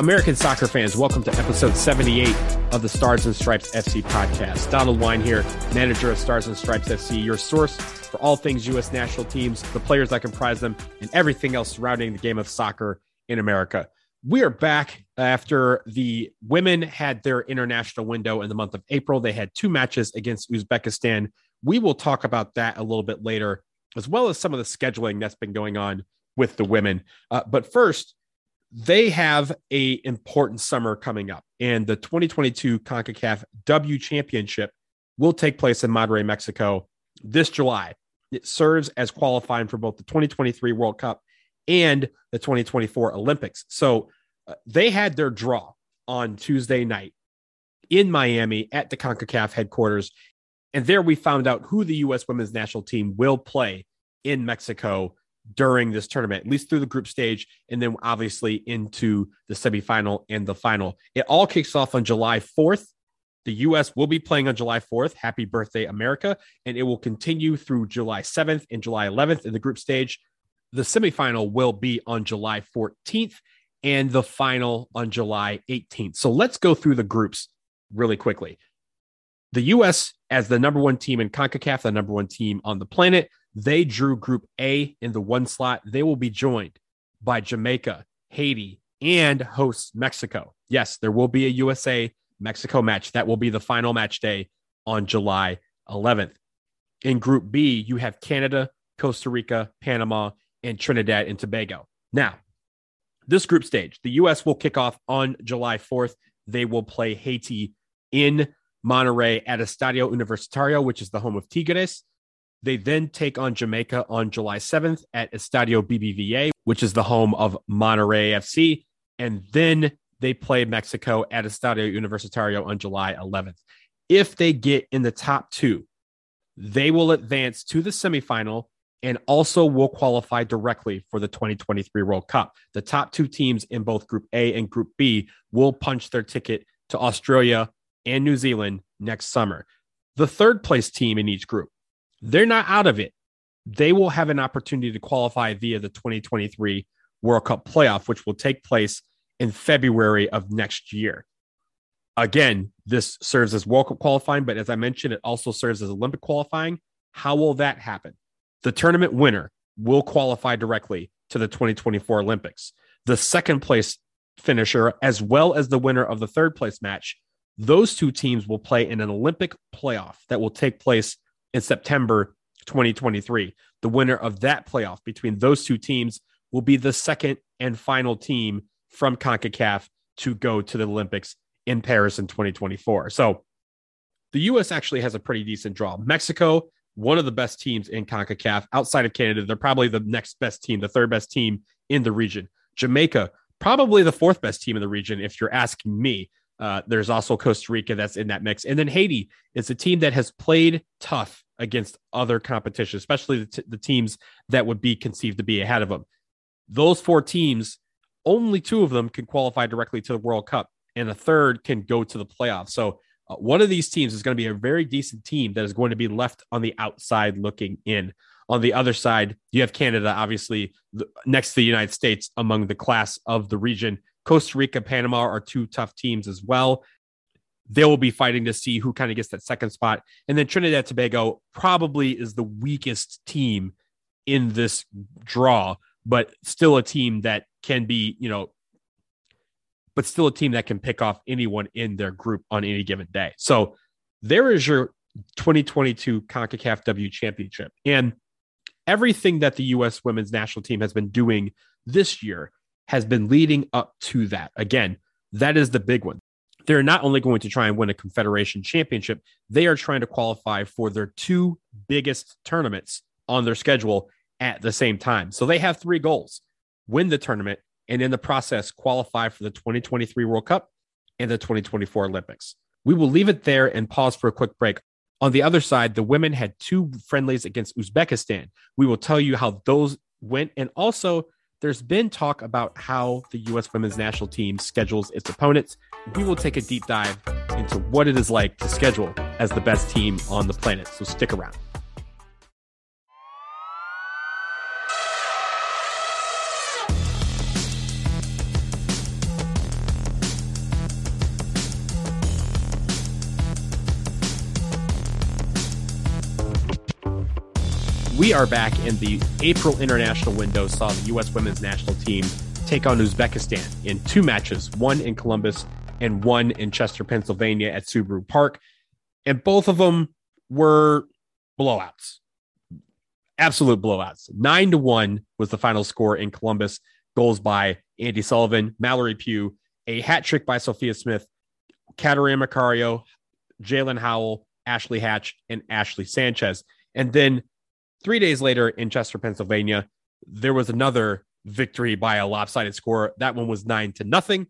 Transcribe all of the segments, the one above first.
American soccer fans, welcome to episode 78 of the Stars and Stripes FC podcast. Donald Wine here, manager of Stars and Stripes FC, your source for all things U.S. national teams, the players that comprise them, and everything else surrounding the game of soccer in America. We are back after the women had their international window in the month of April. They had two matches against Uzbekistan. We will talk about that a little bit later, as well as some of the scheduling that's been going on with the women. Uh, but first, they have a important summer coming up and the 2022 CONCACAF W Championship will take place in Monterrey, Mexico this July. It serves as qualifying for both the 2023 World Cup and the 2024 Olympics. So uh, they had their draw on Tuesday night in Miami at the CONCACAF headquarters. And there we found out who the U.S. women's national team will play in Mexico during this tournament, at least through the group stage, and then obviously into the semifinal and the final. It all kicks off on July 4th. The U.S. will be playing on July 4th. Happy birthday, America. And it will continue through July 7th and July 11th in the group stage. The semifinal will be on July 14th and the final on July 18th. So let's go through the groups really quickly. The U.S. as the number one team in CONCACAF, the number one team on the planet, they drew Group A in the one slot. They will be joined by Jamaica, Haiti, and hosts Mexico. Yes, there will be a USA Mexico match. That will be the final match day on July 11th. In Group B, you have Canada, Costa Rica, Panama, and Trinidad and Tobago. Now, this group stage, the U.S. will kick off on July 4th. They will play Haiti in Monterrey at Estadio Universitario, which is the home of Tigres. They then take on Jamaica on July 7th at Estadio BBVA, which is the home of Monterrey FC. And then they play Mexico at Estadio Universitario on July 11th. If they get in the top two, they will advance to the semifinal and also will qualify directly for the 2023 World Cup. The top two teams in both Group A and Group B will punch their ticket to Australia and New Zealand next summer. The third place team in each group they're not out of it. They will have an opportunity to qualify via the 2023 World Cup playoff, which will take place in February of next year. Again, this serves as World Cup qualifying, but as I mentioned, it also serves as Olympic qualifying. How will that happen? The tournament winner will qualify directly to the 2024 Olympics. The second place finisher, as well as the winner of the third place match, those two teams will play in an Olympic playoff that will take place in September 2023. The winner of that playoff between those two teams will be the second and final team from CONCACAF to go to the Olympics in Paris in 2024. So the U.S. actually has a pretty decent draw. Mexico, one of the best teams in CONCACAF outside of Canada. They're probably the next best team, the third best team in the region. Jamaica, probably the fourth best team in the region, if you're asking me. Uh, there's also Costa Rica that's in that mix. And then Haiti is a team that has played tough against other competition, especially the, t- the teams that would be conceived to be ahead of them. Those four teams, only two of them can qualify directly to the World Cup, and a third can go to the playoffs. So uh, one of these teams is going to be a very decent team that is going to be left on the outside looking in. On the other side, you have Canada, obviously next to the United States among the class of the region. Costa Rica, Panama are two tough teams as well they will be fighting to see who kind of gets that second spot. And then Trinidad Tobago probably is the weakest team in this draw, but still a team that can be, you know, but still a team that can pick off anyone in their group on any given day. So there is your 2022 CONCACAF W Championship. And everything that the U.S. women's national team has been doing this year has been leading up to that. Again, that is the big one they're not only going to try and win a Confederation Championship, they are trying to qualify for their two biggest tournaments on their schedule at the same time. So they have three goals win the tournament and in the process qualify for the 2023 World Cup and the 2024 Olympics. We will leave it there and pause for a quick break. On the other side, the women had two friendlies against Uzbekistan. We will tell you how those went and also there's been talk about how the U.S. women's national team schedules its opponents. We will take a deep dive into what it is like to schedule as the best team on the planet. So stick around. We are back in the April international window, saw the U.S. women's national team take on Uzbekistan in two matches, one in Columbus and one in Chester, Pennsylvania at Subaru Park. And both of them were blowouts, absolute blowouts. Nine to one was the final score in Columbus. Goals by Andi Sullivan, Mallory Pugh, a hat trick by Sophia Smith, Catarina Macario, Jaelin Howell, Ashley Hatch, and Ashley Sanchez. And then three days later in Chester, Pennsylvania, there was another victory by a lopsided score. That one was nine to nothing.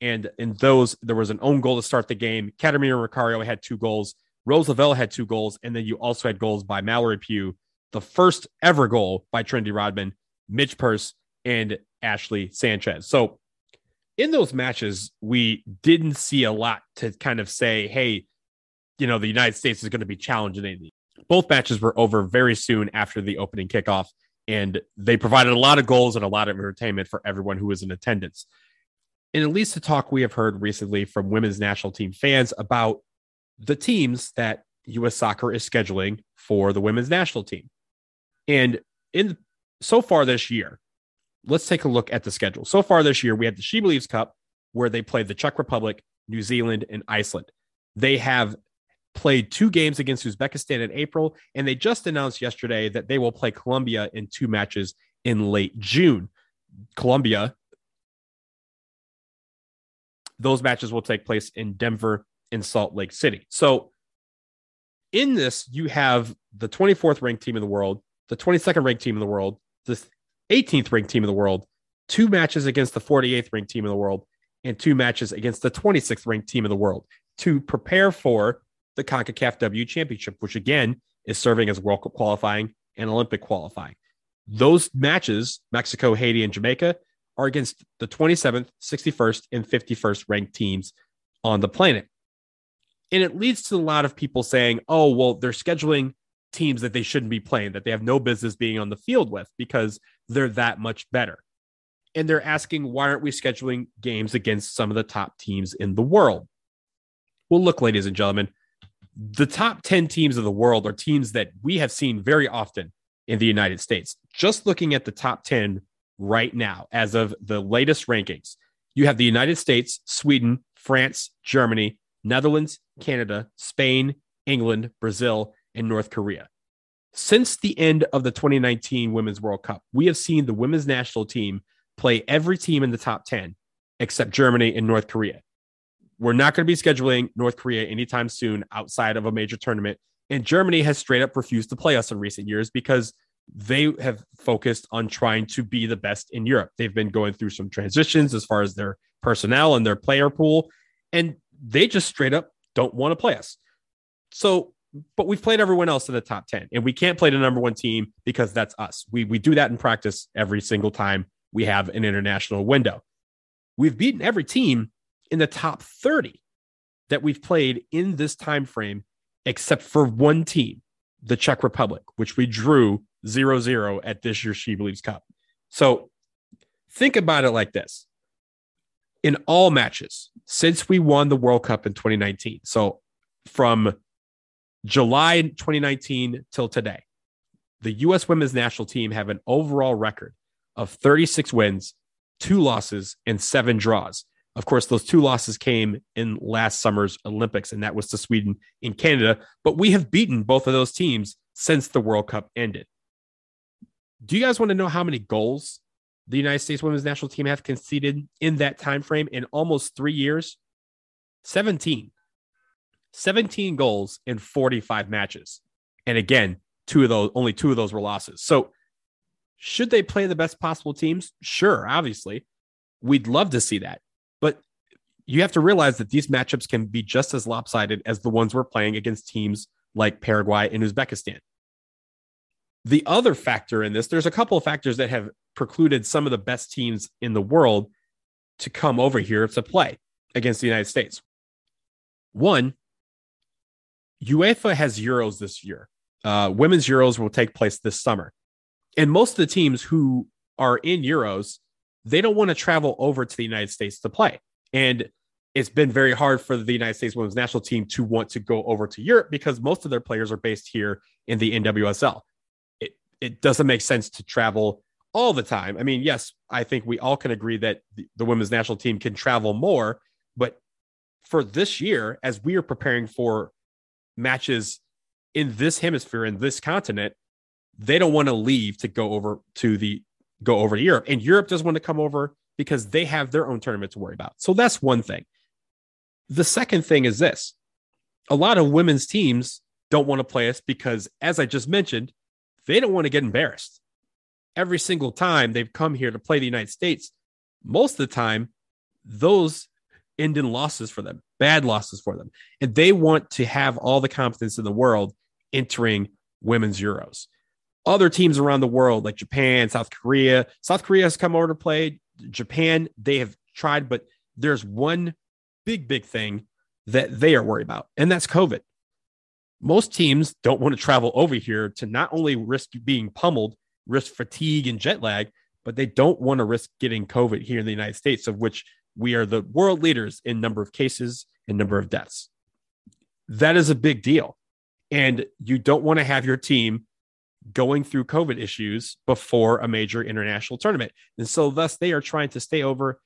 And in those, there was an own goal to start the game. Catarina Macario had two goals. Rose Lavelle had two goals. And then you also had goals by Mallory Pugh, the first ever goal by Trinity Rodman, Midge Purce, and Ashley Sanchez. So in those matches, we didn't see a lot to kind of say, hey, you know, the United States is going to be challenging. Both matches were over very soon after the opening kickoff, and they provided a lot of goals and a lot of entertainment for everyone who was in attendance. And at least the talk we have heard recently from women's national team fans about the teams that U.S. soccer is scheduling for the women's national team. And in so far this year, let's take a look at the schedule. So far this year, we had the She Believes Cup, where they played the Czech Republic, New Zealand, and Iceland. They have played two games against Uzbekistan in April, and they just announced yesterday that they will play Colombia in two matches in late June. Colombia, those matches will take place in Denver and Salt Lake City. So, in this, you have the 24th ranked team in the world, the 22nd ranked team in the world, the 18th ranked team in the world, two matches against the 48th ranked team in the world, and two matches against the 26th ranked team in the world to prepare for the CONCACAF W Championship, which again is serving as World Cup qualifying and Olympic qualifying. Those matches, Mexico, Haiti, and Jamaica, are against the 27th, 61st, and 51st ranked teams on the planet. And it leads to a lot of people saying, oh, well, they're scheduling teams that they shouldn't be playing, that they have no business being on the field with because they're that much better. And they're asking, why aren't we scheduling games against some of the top teams in the world? Well, look, ladies and gentlemen, the top 10 teams of the world are teams that we have seen very often in the United States. Just looking at the top 10 right now, as of the latest rankings, you have the United States, Sweden, France, Germany, Netherlands, Canada, Spain, England, Brazil, and North Korea. Since the end of the 2019 Women's World Cup, we have seen the women's national team play every team in the top 10 except Germany and North Korea. We're not going to be scheduling North Korea anytime soon outside of a major tournament. And Germany has straight up refused to play us in recent years because they have focused on trying to be the best in Europe. They've been going through some transitions as far as their personnel and their player pool, and they just straight up don't want to play us. So but we've played everyone else in the top 10 and we can't play the number one team because that's us. We, we do that in practice every single time we have an international window. We've beaten every team in the top 30 that we've played in this time frame, except for one team, the Czech Republic, which we drew 0-0 at this year's She Believes Cup. So think about it like this. In all matches since we won the World Cup in 2019, so from July 2019 till today, the U.S. women's national team have an overall record of 36 wins, two losses, and seven draws. Of course, those two losses came in last summer's Olympics, and that was to Sweden in Canada. But we have beaten both of those teams since the World Cup ended. Do you guys want to know how many goals the United States women's national team have conceded in that time frame in almost three years? 17. 17 goals in 45 matches. And again, two of those, only two of those were losses. So, should they play the best possible teams? Sure, obviously. We'd love to see that. You have to realize that these matchups can be just as lopsided as the ones we're playing against teams like Paraguay and Uzbekistan. The other factor in this, there's a couple of factors that have precluded some of the best teams in the world to come over here to play against the United States. One, UEFA has Euros this year. Uh, women's Euros will take place this summer. And most of the teams who are in Euros, they don't want to travel over to the United States to play. And it's been very hard for the United States women's national team to want to go over to Europe because most of their players are based here in the NWSL. It, it doesn't make sense to travel all the time. I mean, yes, I think we all can agree that the, the women's national team can travel more, but for this year, as we are preparing for matches in this hemisphere, in this continent, they don't want to leave to go over to the go over to Europe. And Europe doesn't want to come over because they have their own tournament to worry about. So that's one thing. The second thing is this a lot of women's teams don't want to play us because, as I just mentioned, they don't want to get embarrassed. Every single time they've come here to play the United States, most of the time, those end in losses for them, bad losses for them. And they want to have all the confidence in the world entering women's Euros. Other teams around the world, like Japan, South Korea, South Korea has come over to play. Japan, they have tried, but there's one big, big thing that they are worried about, and that's COVID. Most teams don't want to travel over here to not only risk being pummeled, risk fatigue and jet lag, but they don't want to risk getting COVID here in the United States, of which we are the world leaders in number of cases and number of deaths. That is a big deal. And you don't want to have your team going through COVID issues before a major international tournament. And so, thus, they are trying to stay over.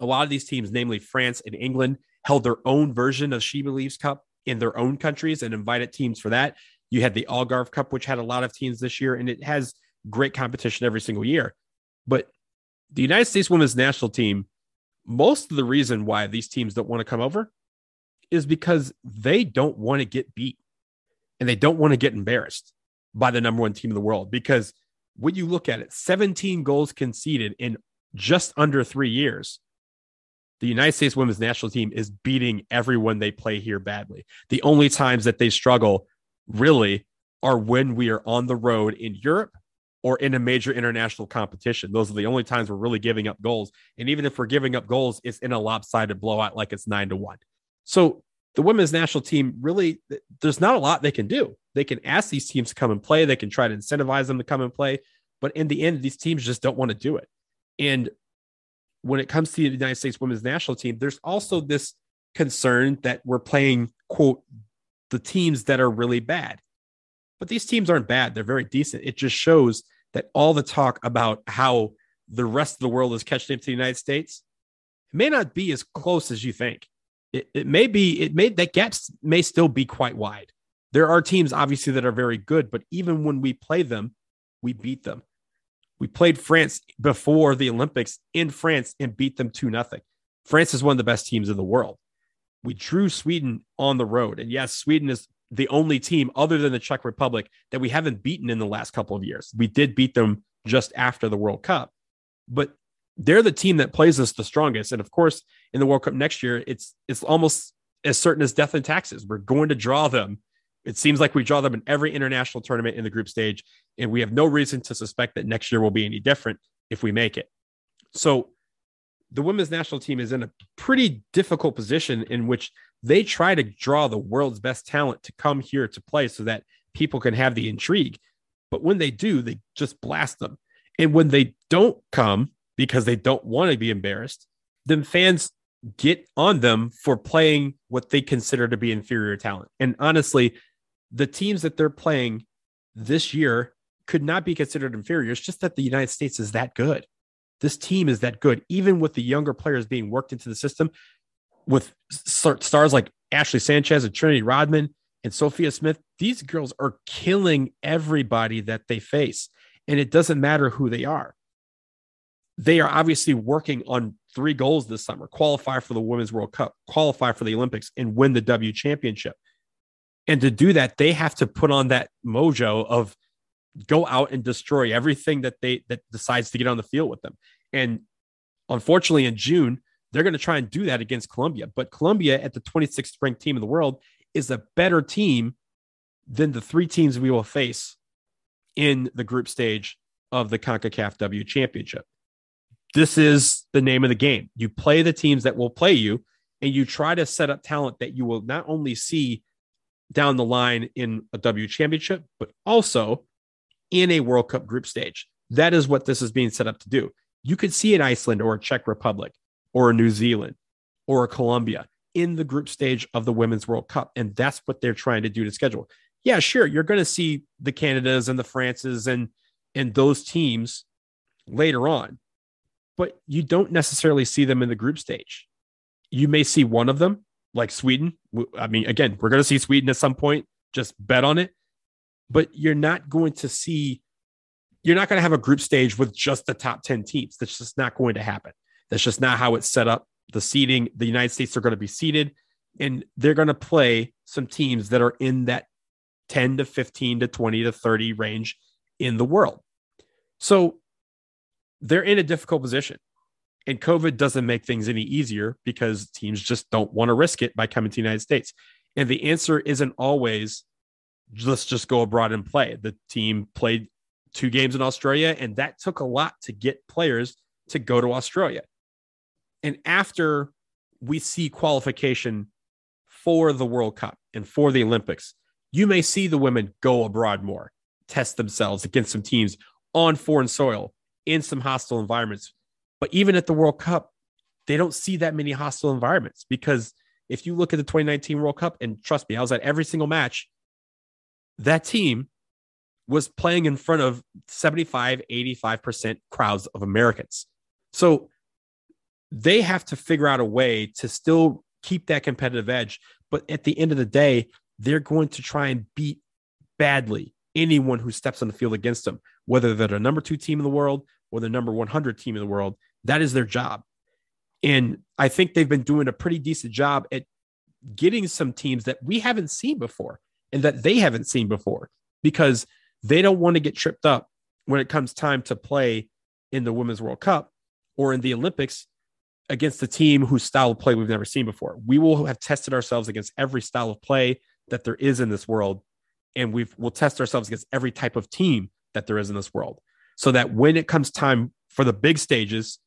A lot of these teams, namely France and England, held their own version of She Believes Cup in their own countries and invited teams for that. You had the Algarve Cup, which had a lot of teams this year, and it has great competition every single year. But the United States women's national team, most of the reason why these teams don't want to come over is because they don't want to get beat and they don't want to get embarrassed by the number one team in the world. Because when you look at it, 17 goals conceded in just under three years the United States women's national team is beating everyone they play here badly. The only times that they struggle really are when we are on the road in Europe or in a major international competition. Those are the only times we're really giving up goals. And even if we're giving up goals, it's in a lopsided blowout like it's nine to one. So the women's national team really, there's not a lot they can do. They can ask these teams to come and play, they can try to incentivize them to come and play. But in the end, these teams just don't want to do it. And when it comes to the United States women's national team, there's also this concern that we're playing, quote, the teams that are really bad. But these teams aren't bad. They're very decent. It just shows that all the talk about how the rest of the world is catching up to the United States may not be as close as you think. It, it may be, it may, that gaps may still be quite wide. There are teams, obviously, that are very good, but even when we play them, we beat them. We played France before the Olympics in France and beat them 2 nothing. France is one of the best teams in the world. We drew Sweden on the road. And yes, Sweden is the only team other than the Czech Republic that we haven't beaten in the last couple of years. We did beat them just after the World Cup, but they're the team that plays us the strongest. And of course, in the World Cup next year, it's it's almost as certain as death and taxes. We're going to draw them it seems like we draw them in every international tournament in the group stage, and we have no reason to suspect that next year will be any different if we make it. So the women's national team is in a pretty difficult position in which they try to draw the world's best talent to come here to play so that people can have the intrigue. But when they do, they just blast them. And when they don't come because they don't want to be embarrassed, then fans get on them for playing what they consider to be inferior talent. And honestly, the teams that they're playing this year could not be considered inferior. It's just that the United States is that good. This team is that good, even with the younger players being worked into the system, with stars like Ashley Sanchez and Trinity Rodman and Sophia Smith. These girls are killing everybody that they face, and it doesn't matter who they are. They are obviously working on three goals this summer qualify for the Women's World Cup, qualify for the Olympics, and win the W Championship. And to do that, they have to put on that mojo of go out and destroy everything that they that decides to get on the field with them. And unfortunately, in June, they're going to try and do that against Colombia. But Colombia, at the 26th ranked team in the world, is a better team than the three teams we will face in the group stage of the CONCACAF W Championship. This is the name of the game. You play the teams that will play you, and you try to set up talent that you will not only see down the line in a W championship, but also in a World Cup group stage. That is what this is being set up to do. You could see an Iceland or a Czech Republic or a New Zealand or a Colombia in the group stage of the Women's World Cup. And that's what they're trying to do to schedule. Yeah, sure. You're going to see the Canadas and the Frances and and those teams later on, but you don't necessarily see them in the group stage. You may see one of them, like Sweden. I mean, again, we're going to see Sweden at some point. Just bet on it. But you're not going to see, you're not going to have a group stage with just the top 10 teams. That's just not going to happen. That's just not how it's set up. The seeding, the United States are going to be seeded and they're going to play some teams that are in that 10 to 15 to 20 to 30 range in the world. So they're in a difficult position. And COVID doesn't make things any easier because teams just don't want to risk it by coming to the United States. And the answer isn't always let's just go abroad and play. The team played two games in Australia, and that took a lot to get players to go to Australia. And after we see qualification for the World Cup and for the Olympics, you may see the women go abroad more, test themselves against some teams on foreign soil in some hostile environments. But even at the World Cup, they don't see that many hostile environments because if you look at the 2019 World Cup, and trust me, I was at every single match, that team was playing in front of 75, 85% crowds of Americans. So they have to figure out a way to still keep that competitive edge. But at the end of the day, they're going to try and beat badly anyone who steps on the field against them, whether they're the number two team in the world or the number 100 team in the world. That is their job. And I think they've been doing a pretty decent job at getting some teams that we haven't seen before and that they haven't seen before because they don't want to get tripped up when it comes time to play in the Women's World Cup or in the Olympics against a team whose style of play we've never seen before. We will have tested ourselves against every style of play that there is in this world and we will test ourselves against every type of team that there is in this world so that when it comes time for the big stages,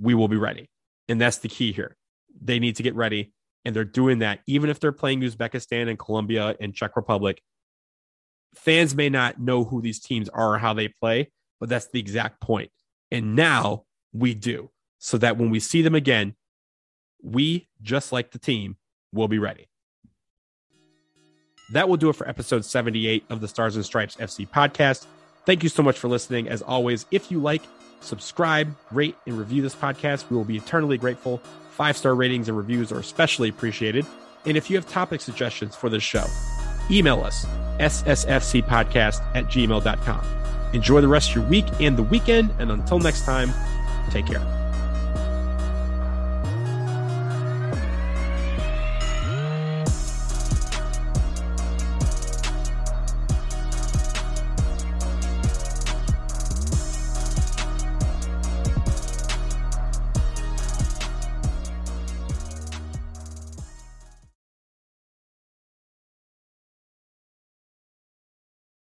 we will be ready. And that's the key here. They need to get ready. And they're doing that, even if they're playing Uzbekistan and Colombia and Czech Republic. Fans may not know who these teams are or how they play, but that's the exact point. And now we do, so that when we see them again, we, just like the team, will be ready. That will do it for episode 78 of the Stars and Stripes FC podcast. Thank you so much for listening. As always, if you like, subscribe, rate, and review this podcast. We will be eternally grateful. Five star ratings and reviews are especially appreciated. And if you have topic suggestions for this show, email us ssfcpodcast at gmail.com. Enjoy the rest of your week and the weekend. And until next time, take care.